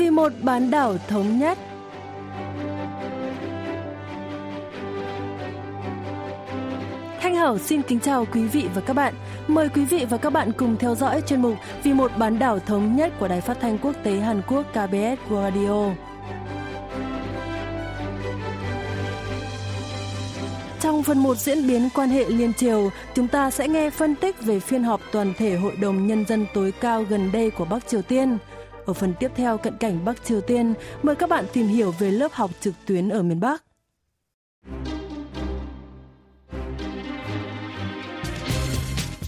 vì một bán đảo thống nhất. Thanh Hảo xin kính chào quý vị và các bạn. Mời quý vị và các bạn cùng theo dõi chuyên mục Vì một bán đảo thống nhất của Đài Phát thanh Quốc tế Hàn Quốc KBS World Radio. Trong phần 1 diễn biến quan hệ liên triều, chúng ta sẽ nghe phân tích về phiên họp toàn thể Hội đồng Nhân dân tối cao gần đây của Bắc Triều Tiên. Ở phần tiếp theo cận cảnh Bắc Triều Tiên, mời các bạn tìm hiểu về lớp học trực tuyến ở miền Bắc.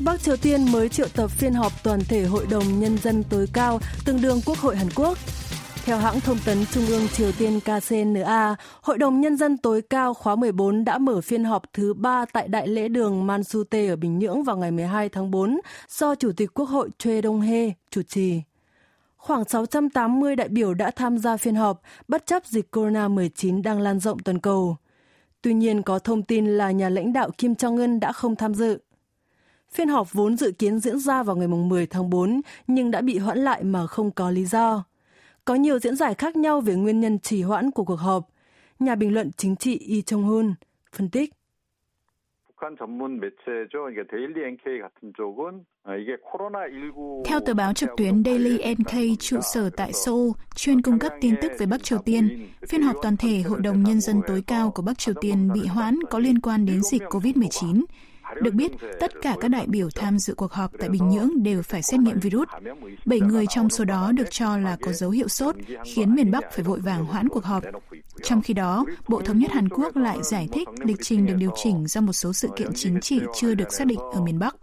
Bắc Triều Tiên mới triệu tập phiên họp toàn thể Hội đồng Nhân dân tối cao, tương đương Quốc hội Hàn Quốc. Theo hãng thông tấn Trung ương Triều Tiên KCNA, Hội đồng Nhân dân tối cao khóa 14 đã mở phiên họp thứ ba tại Đại lễ đường Mansute ở Bình Nhưỡng vào ngày 12 tháng 4 do Chủ tịch Quốc hội Choi Dong-hee chủ trì. Khoảng 680 đại biểu đã tham gia phiên họp, bất chấp dịch corona-19 đang lan rộng toàn cầu. Tuy nhiên, có thông tin là nhà lãnh đạo Kim Jong-un đã không tham dự. Phiên họp vốn dự kiến diễn ra vào ngày 10 tháng 4 nhưng đã bị hoãn lại mà không có lý do. Có nhiều diễn giải khác nhau về nguyên nhân trì hoãn của cuộc họp. Nhà bình luận chính trị Y Chung-hun phân tích. Theo tờ báo trực tuyến Daily NK trụ sở tại Seoul, chuyên cung cấp tin tức về Bắc Triều Tiên, phiên họp toàn thể Hội đồng Nhân dân tối cao của Bắc Triều Tiên bị hoãn có liên quan đến dịch COVID-19. Được biết, tất cả các đại biểu tham dự cuộc họp tại Bình Nhưỡng đều phải xét nghiệm virus. Bảy người trong số đó được cho là có dấu hiệu sốt, khiến miền Bắc phải vội vàng hoãn cuộc họp. Trong khi đó, Bộ Thống nhất Hàn Quốc lại giải thích lịch trình được điều chỉnh do một số sự kiện chính trị chưa được xác định ở miền Bắc.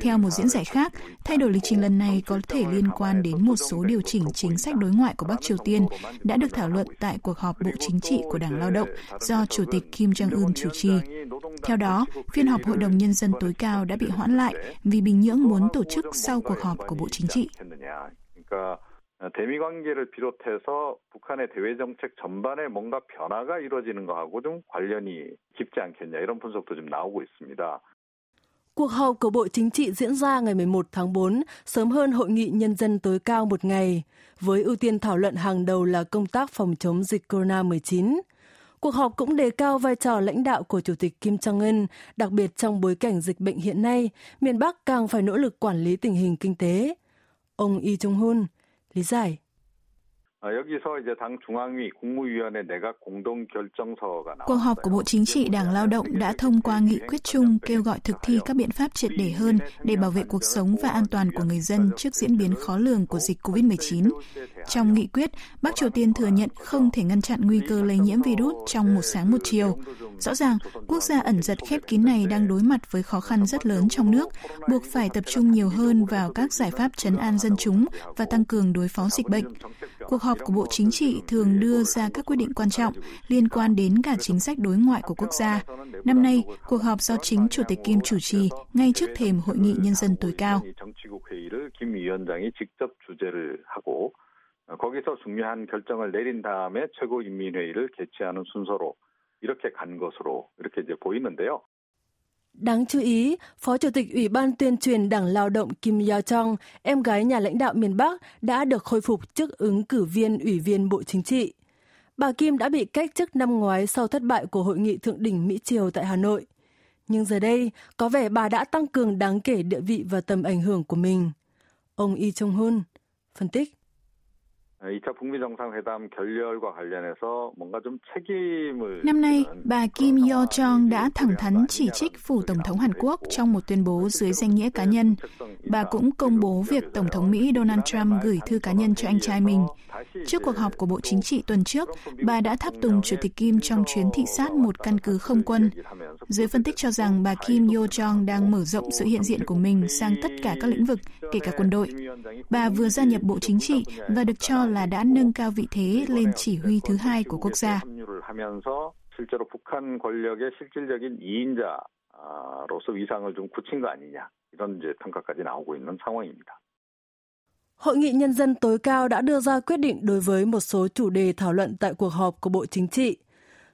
Theo một diễn giải khác, thay đổi lịch trình lần này có thể liên quan đến một số điều chỉnh chính sách đối ngoại của Bắc Triều Tiên đã được thảo luận tại cuộc họp Bộ Chính trị của Đảng Lao động do Chủ tịch Kim Jong-un chủ trì. Theo đó, phiên họp Hội đồng Nhân dân tối cao đã bị hoãn lại vì Bình Nhưỡng muốn tổ chức sau cuộc họp của Bộ Chính trị. 대미 관계를 비롯해서 북한의 대외 정책 전반에 뭔가 변화가 이루어지는 거하고 좀 관련이 깊지 않겠냐 이런 분석도 좀 나오고 있습니다. Cuộc họp của Bộ Chính trị diễn ra ngày 11 tháng 4, sớm hơn Hội nghị Nhân dân tối cao một ngày, với ưu tiên thảo luận hàng đầu là công tác phòng chống dịch corona-19. Cuộc họp cũng đề cao vai trò lãnh đạo của Chủ tịch Kim Jong-un, đặc biệt trong bối cảnh dịch bệnh hiện nay, miền Bắc càng phải nỗ lực quản lý tình hình kinh tế. Ông Lee Jong-hun Lý giải. Cuộc họp của Bộ Chính trị Đảng Lao động đã thông qua nghị quyết chung kêu gọi thực thi các biện pháp triệt để hơn để bảo vệ cuộc sống và an toàn của người dân trước diễn biến khó lường của dịch COVID-19. Trong nghị quyết, Bắc Triều Tiên thừa nhận không thể ngăn chặn nguy cơ lây nhiễm virus trong một sáng một chiều. Rõ ràng, quốc gia ẩn giật khép kín này đang đối mặt với khó khăn rất lớn trong nước, buộc phải tập trung nhiều hơn vào các giải pháp chấn an dân chúng và tăng cường đối phó dịch bệnh. Cuộc họp của Bộ Chính trị thường đưa ra các quyết định quan trọng liên quan đến cả chính sách đối ngoại của quốc gia. Năm nay, cuộc họp do chính Chủ tịch Kim chủ trì ngay trước thềm Hội nghị Nhân dân tối cao. 거기서 중요한 결정을 내린 다음에 최고인민회의를 개최하는 순서로 이렇게 간 것으로 이렇게 이제 보이는데요. Đáng chú ý, Phó Chủ tịch Ủy ban tuyên truyền Đảng Lao động Kim Yo Chong, em gái nhà lãnh đạo miền Bắc, đã được khôi phục chức ứng cử viên Ủy viên Bộ Chính trị. Bà Kim đã bị cách chức năm ngoái sau thất bại của Hội nghị Thượng đỉnh Mỹ-Triều tại Hà Nội. Nhưng giờ đây, có vẻ bà đã tăng cường đáng kể địa vị và tầm ảnh hưởng của mình. Ông Y Chung-hun phân tích. 2차 북미 정상회담 결렬과 관련해서 뭔가 좀 책임을 Năm nay, bà Kim Yo Jong đã thẳng thắn chỉ trích phủ tổng thống Hàn Quốc trong một tuyên bố dưới danh nghĩa cá nhân. Bà cũng công bố việc tổng thống Mỹ Donald Trump gửi thư cá nhân cho anh trai mình. Trước cuộc họp của Bộ Chính trị tuần trước, bà đã thắp tùng Chủ tịch Kim trong chuyến thị sát một căn cứ không quân. Giới phân tích cho rằng bà Kim Yo Jong đang mở rộng sự hiện diện của mình sang tất cả các lĩnh vực, kể cả quân đội. Bà vừa gia nhập Bộ Chính trị và được cho là đã nâng cao vị thế lên chỉ huy thứ hai của quốc gia. 실제로 북한 권력의 실질적인 2인자로서 위상을 좀 굳힌 거 아니냐 이런 이제 평가까지 나오고 있는 상황입니다. Hội nghị Nhân dân tối cao đã đưa ra quyết định đối với một số chủ đề thảo luận tại cuộc họp của Bộ Chính trị.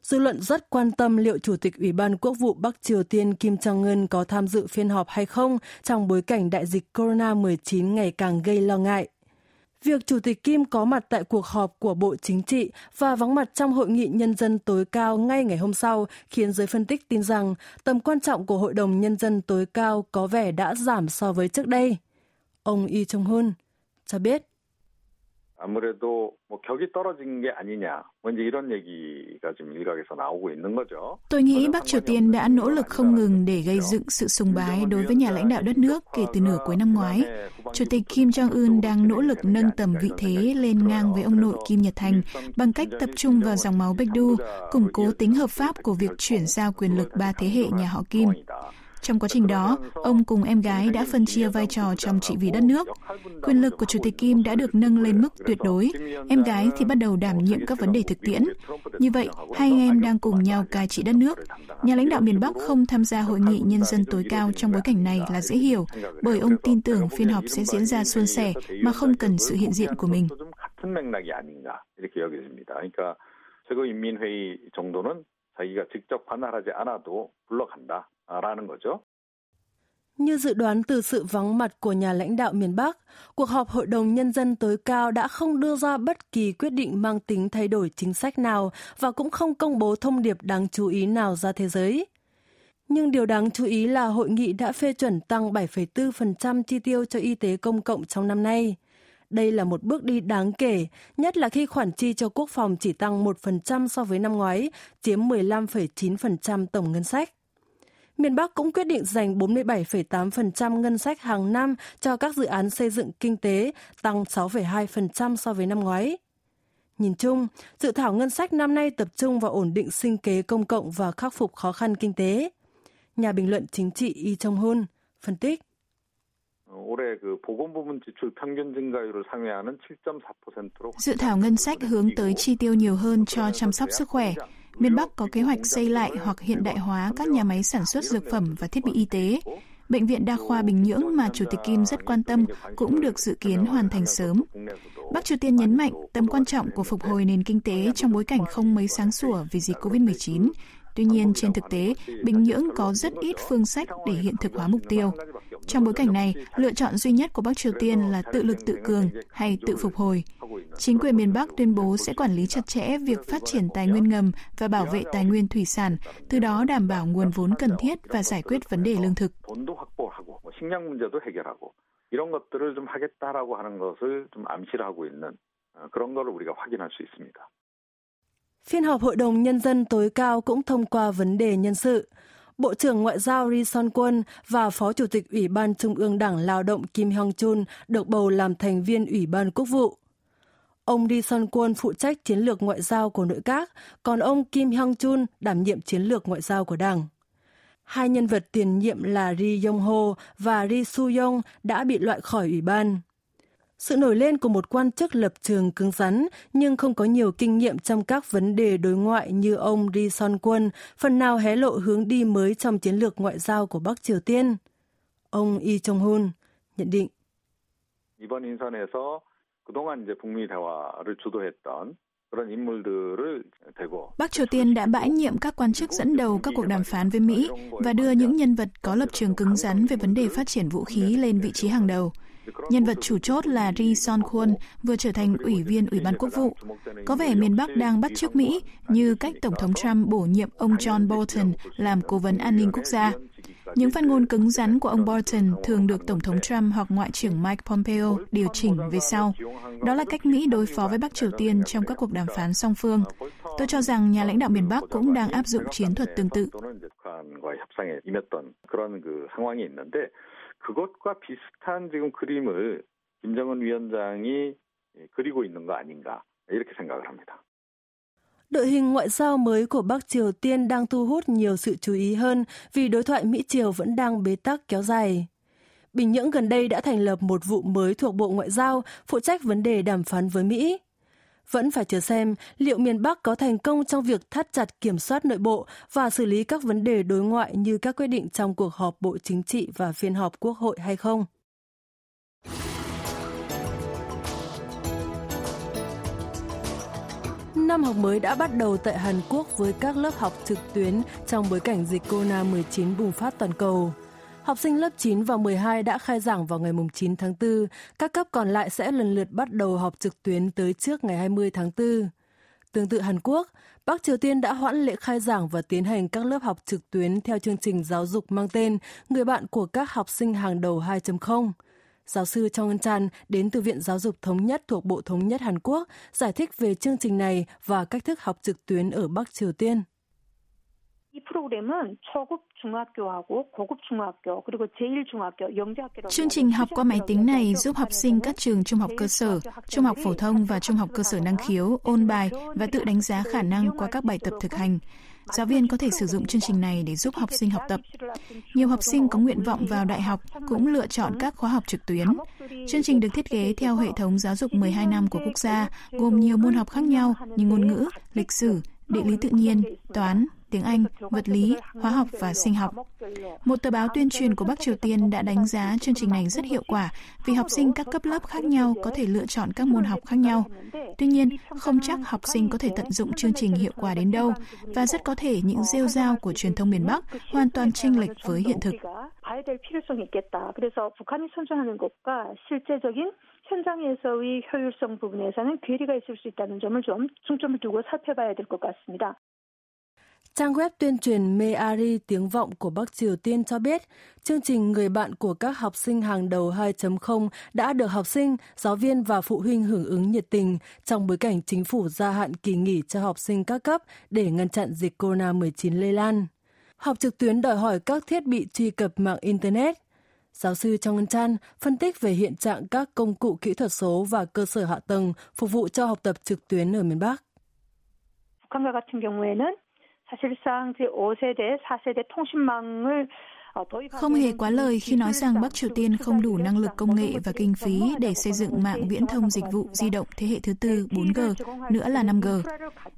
Dư luận rất quan tâm liệu Chủ tịch Ủy ban Quốc vụ Bắc Triều Tiên Kim Jong-un có tham dự phiên họp hay không trong bối cảnh đại dịch corona-19 ngày càng gây lo ngại. Việc Chủ tịch Kim có mặt tại cuộc họp của Bộ Chính trị và vắng mặt trong hội nghị nhân dân tối cao ngay ngày hôm sau khiến giới phân tích tin rằng tầm quan trọng của Hội đồng Nhân dân tối cao có vẻ đã giảm so với trước đây. Ông Y Chung-hun cho biết 아무래도 뭐 격이 떨어진 게 아니냐. 뭐 이제 이런 얘기가 지금 일각에서 나오고 있는 거죠. Tôi nghĩ Bắc Triều Tiên đã nỗ lực không ngừng để gây dựng sự sùng bái đối với nhà lãnh đạo đất nước kể từ nửa cuối năm ngoái. Chủ tịch Kim Jong-un đang nỗ lực nâng tầm vị thế lên ngang với ông nội Kim Nhật Thành bằng cách tập trung vào dòng máu Bạch Đu, củng cố tính hợp pháp của việc chuyển giao quyền lực ba thế hệ nhà họ Kim. Trong quá trình đó, ông cùng em gái đã phân chia vai trò trong trị vì đất nước. Quyền lực của Chủ tịch Kim đã được nâng lên mức tuyệt đối, em gái thì bắt đầu đảm nhiệm các vấn đề thực tiễn. Như vậy, hai anh em đang cùng nhau cai trị đất nước. Nhà lãnh đạo miền Bắc không tham gia hội nghị nhân dân tối cao trong bối cảnh này là dễ hiểu, bởi ông tin tưởng phiên họp sẽ diễn ra suôn sẻ mà không cần sự hiện diện của mình. 최고인민회의 정도는 자기가 직접 관할하지 않아도 불러간다. 라는 거죠. Như dự đoán từ sự vắng mặt của nhà lãnh đạo miền Bắc, cuộc họp Hội đồng Nhân dân tối cao đã không đưa ra bất kỳ quyết định mang tính thay đổi chính sách nào và cũng không công bố thông điệp đáng chú ý nào ra thế giới. Nhưng điều đáng chú ý là hội nghị đã phê chuẩn tăng 7,4% chi tiêu cho y tế công cộng trong năm nay. Đây là một bước đi đáng kể, nhất là khi khoản chi cho quốc phòng chỉ tăng 1% so với năm ngoái, chiếm 15,9% tổng ngân sách miền Bắc cũng quyết định dành 47,8% ngân sách hàng năm cho các dự án xây dựng kinh tế, tăng 6,2% so với năm ngoái. Nhìn chung, dự thảo ngân sách năm nay tập trung vào ổn định sinh kế công cộng và khắc phục khó khăn kinh tế. Nhà bình luận chính trị Y Trong Hun phân tích. Dự thảo ngân sách hướng tới chi tiêu nhiều hơn cho chăm sóc sức khỏe, miền Bắc có kế hoạch xây lại hoặc hiện đại hóa các nhà máy sản xuất dược phẩm và thiết bị y tế. Bệnh viện Đa khoa Bình Nhưỡng mà Chủ tịch Kim rất quan tâm cũng được dự kiến hoàn thành sớm. Bắc Triều Tiên nhấn mạnh tầm quan trọng của phục hồi nền kinh tế trong bối cảnh không mấy sáng sủa vì dịch COVID-19. Tuy nhiên, trên thực tế, Bình Nhưỡng có rất ít phương sách để hiện thực hóa mục tiêu. Trong bối cảnh này, lựa chọn duy nhất của Bắc Triều Tiên là tự lực tự cường hay tự phục hồi. Chính quyền miền Bắc tuyên bố sẽ quản lý chặt chẽ việc phát triển tài nguyên ngầm và bảo vệ tài nguyên thủy sản, từ đó đảm bảo nguồn vốn cần thiết và giải quyết vấn đề lương thực. 이런 것들을 좀 하겠다라고 하는 것을 좀 암시를 하고 있는 그런 거를 우리가 확인할 수 있습니다. Phiên họp Hội đồng Nhân dân tối cao cũng thông qua vấn đề nhân sự. Bộ trưởng Ngoại giao Ri Son Kwon và Phó Chủ tịch Ủy ban Trung ương Đảng Lao động Kim Hyung Chun được bầu làm thành viên Ủy ban Quốc vụ. Ông Ri Son Kwon phụ trách chiến lược ngoại giao của nội các, còn ông Kim Hyung Chun đảm nhiệm chiến lược ngoại giao của Đảng. Hai nhân vật tiền nhiệm là Ri Yong Ho và Ri Su Yong đã bị loại khỏi ủy ban. Sự nổi lên của một quan chức lập trường cứng rắn nhưng không có nhiều kinh nghiệm trong các vấn đề đối ngoại như ông Ri Son Kwon phần nào hé lộ hướng đi mới trong chiến lược ngoại giao của Bắc Triều Tiên. Ông Lee Jong-hun nhận định. 이번 인선에서 그동안 이제 북미 대화를 주도했던 Bắc Triều Tiên đã bãi nhiệm các quan chức dẫn đầu các cuộc đàm phán với Mỹ và đưa những nhân vật có lập trường cứng rắn về vấn đề phát triển vũ khí lên vị trí hàng đầu. Nhân vật chủ chốt là Ri Son Kwon, vừa trở thành ủy viên Ủy ban Quốc vụ. Có vẻ miền Bắc đang bắt chước Mỹ, như cách Tổng thống Trump bổ nhiệm ông John Bolton làm cố vấn an ninh quốc gia. Những phát ngôn cứng rắn của ông Bolton thường được Tổng thống Trump hoặc Ngoại trưởng Mike Pompeo điều chỉnh về sau. Đó là cách Mỹ đối phó với Bắc Triều Tiên trong các cuộc đàm phán song phương. Tôi cho rằng nhà lãnh đạo miền Bắc cũng đang áp dụng chiến thuật tương tự. 그것과 비슷한 지금 그림을 김정은 위원장이 그리고 있는 거 아닌가 이렇게 생각을 합니다. Đội hình ngoại giao mới của Bắc Triều Tiên đang thu hút nhiều sự chú ý hơn vì đối thoại Mỹ-Triều vẫn đang bế tắc kéo dài. Bình Nhưỡng gần đây đã thành lập một vụ mới thuộc Bộ Ngoại giao phụ trách vấn đề đàm phán với Mỹ. Vẫn phải chờ xem liệu miền Bắc có thành công trong việc thắt chặt kiểm soát nội bộ và xử lý các vấn đề đối ngoại như các quyết định trong cuộc họp Bộ Chính trị và phiên họp Quốc hội hay không. Năm học mới đã bắt đầu tại Hàn Quốc với các lớp học trực tuyến trong bối cảnh dịch Corona-19 bùng phát toàn cầu. Học sinh lớp 9 và 12 đã khai giảng vào ngày 9 tháng 4, các cấp còn lại sẽ lần lượt bắt đầu học trực tuyến tới trước ngày 20 tháng 4. Tương tự Hàn Quốc, Bắc Triều Tiên đã hoãn lễ khai giảng và tiến hành các lớp học trực tuyến theo chương trình giáo dục mang tên Người bạn của các học sinh hàng đầu 2.0. Giáo sư Chong Eun Chan đến từ Viện Giáo dục Thống nhất thuộc Bộ Thống nhất Hàn Quốc giải thích về chương trình này và cách thức học trực tuyến ở Bắc Triều Tiên. Chương trình học qua máy tính này giúp học sinh các trường trung học cơ sở, trung học phổ thông và trung học cơ sở năng khiếu ôn bài và tự đánh giá khả năng qua các bài tập thực hành. Giáo viên có thể sử dụng chương trình này để giúp học sinh học tập. Nhiều học sinh có nguyện vọng vào đại học cũng lựa chọn các khóa học trực tuyến. Chương trình được thiết kế theo hệ thống giáo dục 12 năm của quốc gia, gồm nhiều môn học khác nhau như ngôn ngữ, lịch sử, địa lý tự nhiên, toán, tiếng Anh, vật lý, hóa học và sinh học. Một tờ báo tuyên truyền của Bắc Triều Tiên đã đánh giá chương trình này rất hiệu quả vì học sinh các cấp lớp khác nhau có thể lựa chọn các môn học khác nhau. Tuy nhiên, không chắc học sinh có thể tận dụng chương trình hiệu quả đến đâu và rất có thể những rêu rao của truyền thông miền Bắc hoàn toàn chênh lệch với hiện thực. 현장에서의 효율성 부분에서는 괴리가 있을 수 있다는 점을 좀 중점을 두고 살펴봐야 될 것 같습니다. Trang web tuyên truyền Meari tiếng vọng của Bắc Triều Tiên cho biết, chương trình Người bạn của các học sinh hàng đầu 2.0 đã được học sinh, giáo viên và phụ huynh hưởng ứng nhiệt tình trong bối cảnh chính phủ gia hạn kỳ nghỉ cho học sinh các cấp để ngăn chặn dịch COVID-19 lây lan. Học trực tuyến đòi hỏi các thiết bị truy cập mạng Internet. Giáo sư Trong Ngân Chan phân tích về hiện trạng các công cụ kỹ thuật số và cơ sở hạ tầng phục vụ cho học tập trực tuyến ở miền Bắc. 북한과 같은 경우에는 사실상 제5세대, 4세대 통신망을 Không hề quá lời khi nói rằng Bắc Triều Tiên không đủ năng lực công nghệ và kinh phí để xây dựng mạng viễn thông dịch vụ di động thế hệ thứ tư 4G, nữa là 5G.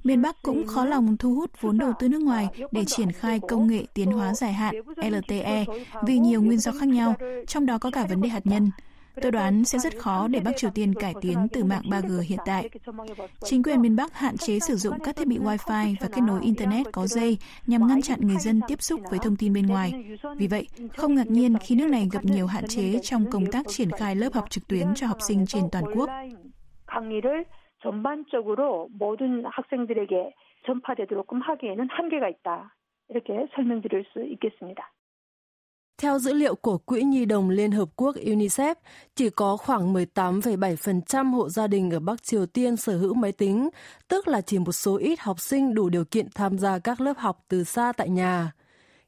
Miền Bắc cũng khó lòng thu hút vốn đầu tư nước ngoài để triển khai công nghệ tiến hóa dài hạn LTE vì nhiều nguyên do khác nhau, trong đó có cả vấn đề hạt nhân. Tôi đoán sẽ rất khó để Bắc Triều Tiên cải tiến từ mạng 3G hiện tại. Chính quyền miền Bắc hạn chế sử dụng các thiết bị Wi-Fi và kết nối Internet có dây nhằm ngăn chặn người dân tiếp xúc với thông tin bên ngoài. Vì vậy, không ngạc nhiên khi nước này gặp nhiều hạn chế trong công tác triển khai lớp học trực tuyến cho học sinh trên toàn quốc. 전반적으로 모든 학생들에게 전파되도록끔 하기에는 한계가 있다. 이렇게 설명드릴 수 있겠습니다. Theo dữ liệu của Quỹ Nhi đồng Liên Hợp Quốc UNICEF, chỉ có khoảng 18,7% hộ gia đình ở Bắc Triều Tiên sở hữu máy tính, tức là chỉ một số ít học sinh đủ điều kiện tham gia các lớp học từ xa tại nhà.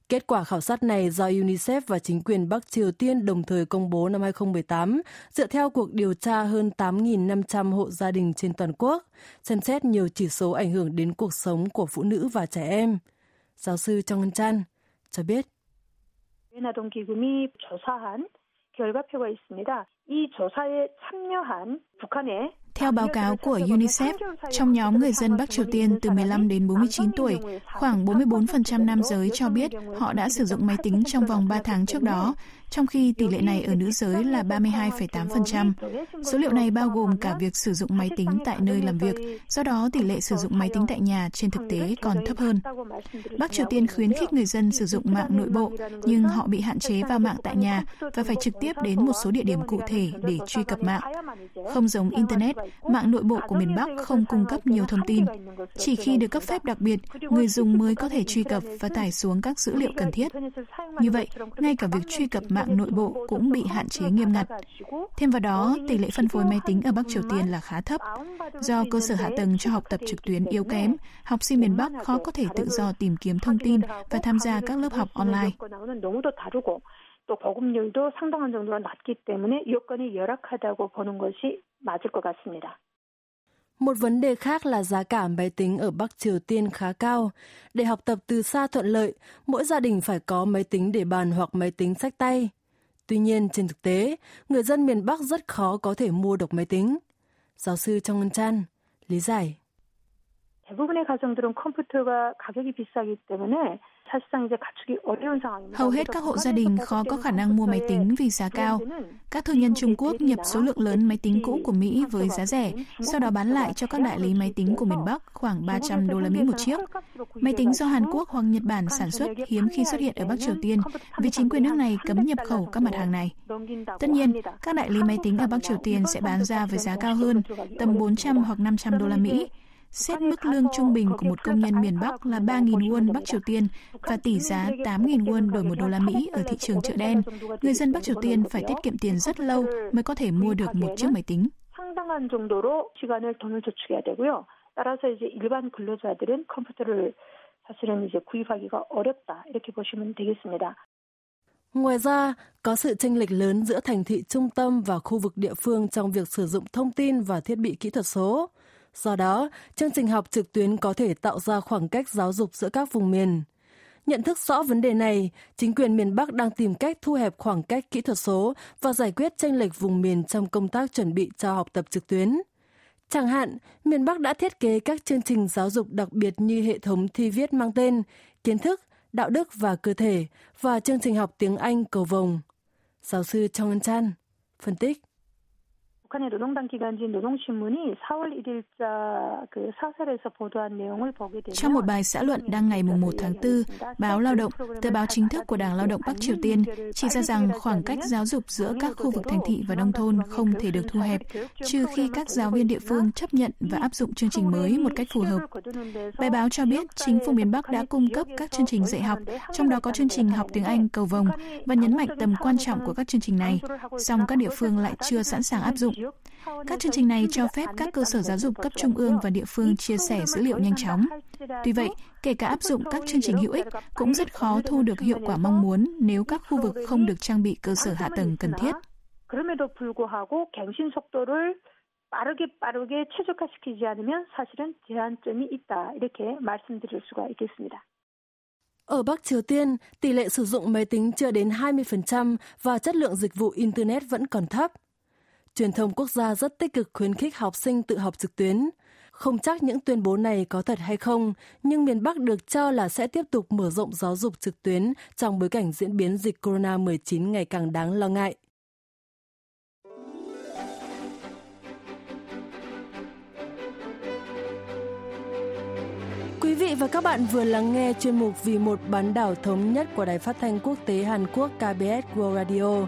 Kết quả khảo sát này do UNICEF và chính quyền Bắc Triều Tiên đồng thời công bố năm 2018, dựa theo cuộc điều tra hơn 8.500 hộ gia đình trên toàn quốc, xem xét nhiều chỉ số ảnh hưởng đến cuộc sống của phụ nữ và trẻ em. Giáo sư Trong Ngân Chan cho biết. 유엔아동기금이 조사한 결과표가 있습니다. 이 조사에 참여한 북한의 Theo báo cáo của UNICEF, trong nhóm người dân Bắc Triều Tiên từ 15 đến 49 tuổi, khoảng 44% nam giới cho biết họ đã sử dụng máy tính trong vòng 3 tháng trước đó, trong khi tỷ lệ này ở nữ giới là 32,8%. Số liệu này bao gồm cả việc sử dụng máy tính tại nơi làm việc, do đó tỷ lệ sử dụng máy tính tại nhà trên thực tế còn thấp hơn. Bắc Triều Tiên khuyến khích người dân sử dụng mạng nội bộ, nhưng họ bị hạn chế vào mạng tại nhà và phải trực tiếp đến một số địa điểm cụ thể để truy cập mạng. Không giống Internet, mạng nội bộ của miền Bắc không cung cấp nhiều thông tin. Chỉ khi được cấp phép đặc biệt, người dùng mới có thể truy cập và tải xuống các dữ liệu cần thiết. Như vậy, ngay cả việc truy cập mạng nội bộ cũng bị hạn chế nghiêm ngặt. Thêm vào đó, tỷ lệ phân phối máy tính ở Bắc Triều Tiên là khá thấp. Do cơ sở hạ tầng cho học tập trực tuyến yếu kém, học sinh miền Bắc khó có thể tự do tìm kiếm thông tin và tham gia các lớp học online. 또 보급률도 상당한 정도가 낮기 때문에 여건이 열악하다고 보는 것이 맞을 것 같습니다. Một vấn đề khác là giá cả máy tính ở Bắc Triều Tiên khá cao. Để học tập từ xa thuận lợi, mỗi gia đình phải có máy tính để bàn hoặc máy tính sách tay. Tuy nhiên, trên thực tế, người dân miền Bắc rất khó có thể mua được máy tính. Giáo sư Trong Ngân Chan lý giải. 대부분의 가정들은 컴퓨터가 가격이 비싸기 때문에 Hầu hết các hộ gia đình khó có khả năng mua máy tính vì giá cao. Các thương nhân Trung Quốc nhập số lượng lớn máy tính cũ của Mỹ với giá rẻ, sau đó bán lại cho các đại lý máy tính của miền Bắc khoảng 300 đô la Mỹ một chiếc. Máy tính do Hàn Quốc hoặc Nhật Bản sản xuất hiếm khi xuất hiện ở Bắc Triều Tiên vì chính quyền nước này cấm nhập khẩu các mặt hàng này. Tất nhiên, các đại lý máy tính ở Bắc Triều Tiên sẽ bán ra với giá cao hơn, tầm 400 hoặc 500 đô la Mỹ, xét mức lương trung bình của một công nhân miền Bắc là 3.000 won Bắc Triều Tiên và tỷ giá 8.000 won đổi một đô la Mỹ ở thị trường chợ đen, người dân Bắc Triều Tiên phải tiết kiệm tiền rất lâu mới có thể mua được một chiếc máy tính. 상당한 정도로 시간을 돈을 저축해야 되고요. 따라서 이제 일반 근로자들은 컴퓨터를 사실은 이제 구입하기가 어렵다 이렇게 보시면 되겠습니다. Ngoài ra, có sự chênh lệch lớn giữa thành thị trung tâm và khu vực địa phương trong việc sử dụng thông tin và thiết bị kỹ thuật số. Do đó, chương trình học trực tuyến có thể tạo ra khoảng cách giáo dục giữa các vùng miền. Nhận thức rõ vấn đề này, chính quyền miền Bắc đang tìm cách thu hẹp khoảng cách kỹ thuật số và giải quyết tranh lệch vùng miền trong công tác chuẩn bị cho học tập trực tuyến. Chẳng hạn, miền Bắc đã thiết kế các chương trình giáo dục đặc biệt như hệ thống thi viết mang tên Kiến thức, Đạo đức và Cơ thể và chương trình học tiếng Anh cầu vồng. Giáo sư Trong Ân Chan phân tích. 북한의 노동당 기관지인 노동신문이 4월 1일자 그 사설에서 보도한 내용을 보게 되면 Trong một bài xã luận đăng ngày 1 tháng 4, báo Lao động, tờ báo chính thức của Đảng Lao động Bắc Triều Tiên, chỉ ra rằng khoảng cách giáo dục giữa các khu vực thành thị và nông thôn không thể được thu hẹp, trừ khi các giáo viên địa phương chấp nhận và áp dụng chương trình mới một cách phù hợp. Bài báo cho biết chính phủ miền Bắc đã cung cấp các chương trình dạy học, trong đó có chương trình học tiếng Anh cầu vồng và nhấn mạnh tầm quan trọng của các chương trình này, song các địa phương lại chưa sẵn sàng áp dụng. Các chương trình này cho phép các cơ sở giáo dục cấp trung ương và địa phương chia sẻ dữ liệu nhanh chóng. Tuy vậy, kể cả áp dụng các chương trình hữu ích cũng rất khó thu được hiệu quả mong muốn nếu các khu vực không được trang bị cơ sở hạ tầng cần thiết. 그럼에도 불구하고 갱신 속도를 빠르게 빠르게 최적화시키지 않으면 사실은 제한점이 있다. 이렇게 말씀드릴 수가 있겠습니다. Ở Bắc Triều Tiên, tỷ lệ sử dụng máy tính chưa đến 20% và chất lượng dịch vụ Internet vẫn còn thấp. Truyền thông quốc gia rất tích cực khuyến khích học sinh tự học trực tuyến. Không chắc những tuyên bố này có thật hay không, nhưng miền Bắc được cho là sẽ tiếp tục mở rộng giáo dục trực tuyến trong bối cảnh diễn biến dịch corona-19 ngày càng đáng lo ngại. Quý vị và các bạn vừa lắng nghe chuyên mục Vì một bán đảo thống nhất của Đài Phát thanh Quốc tế Hàn Quốc KBS World Radio.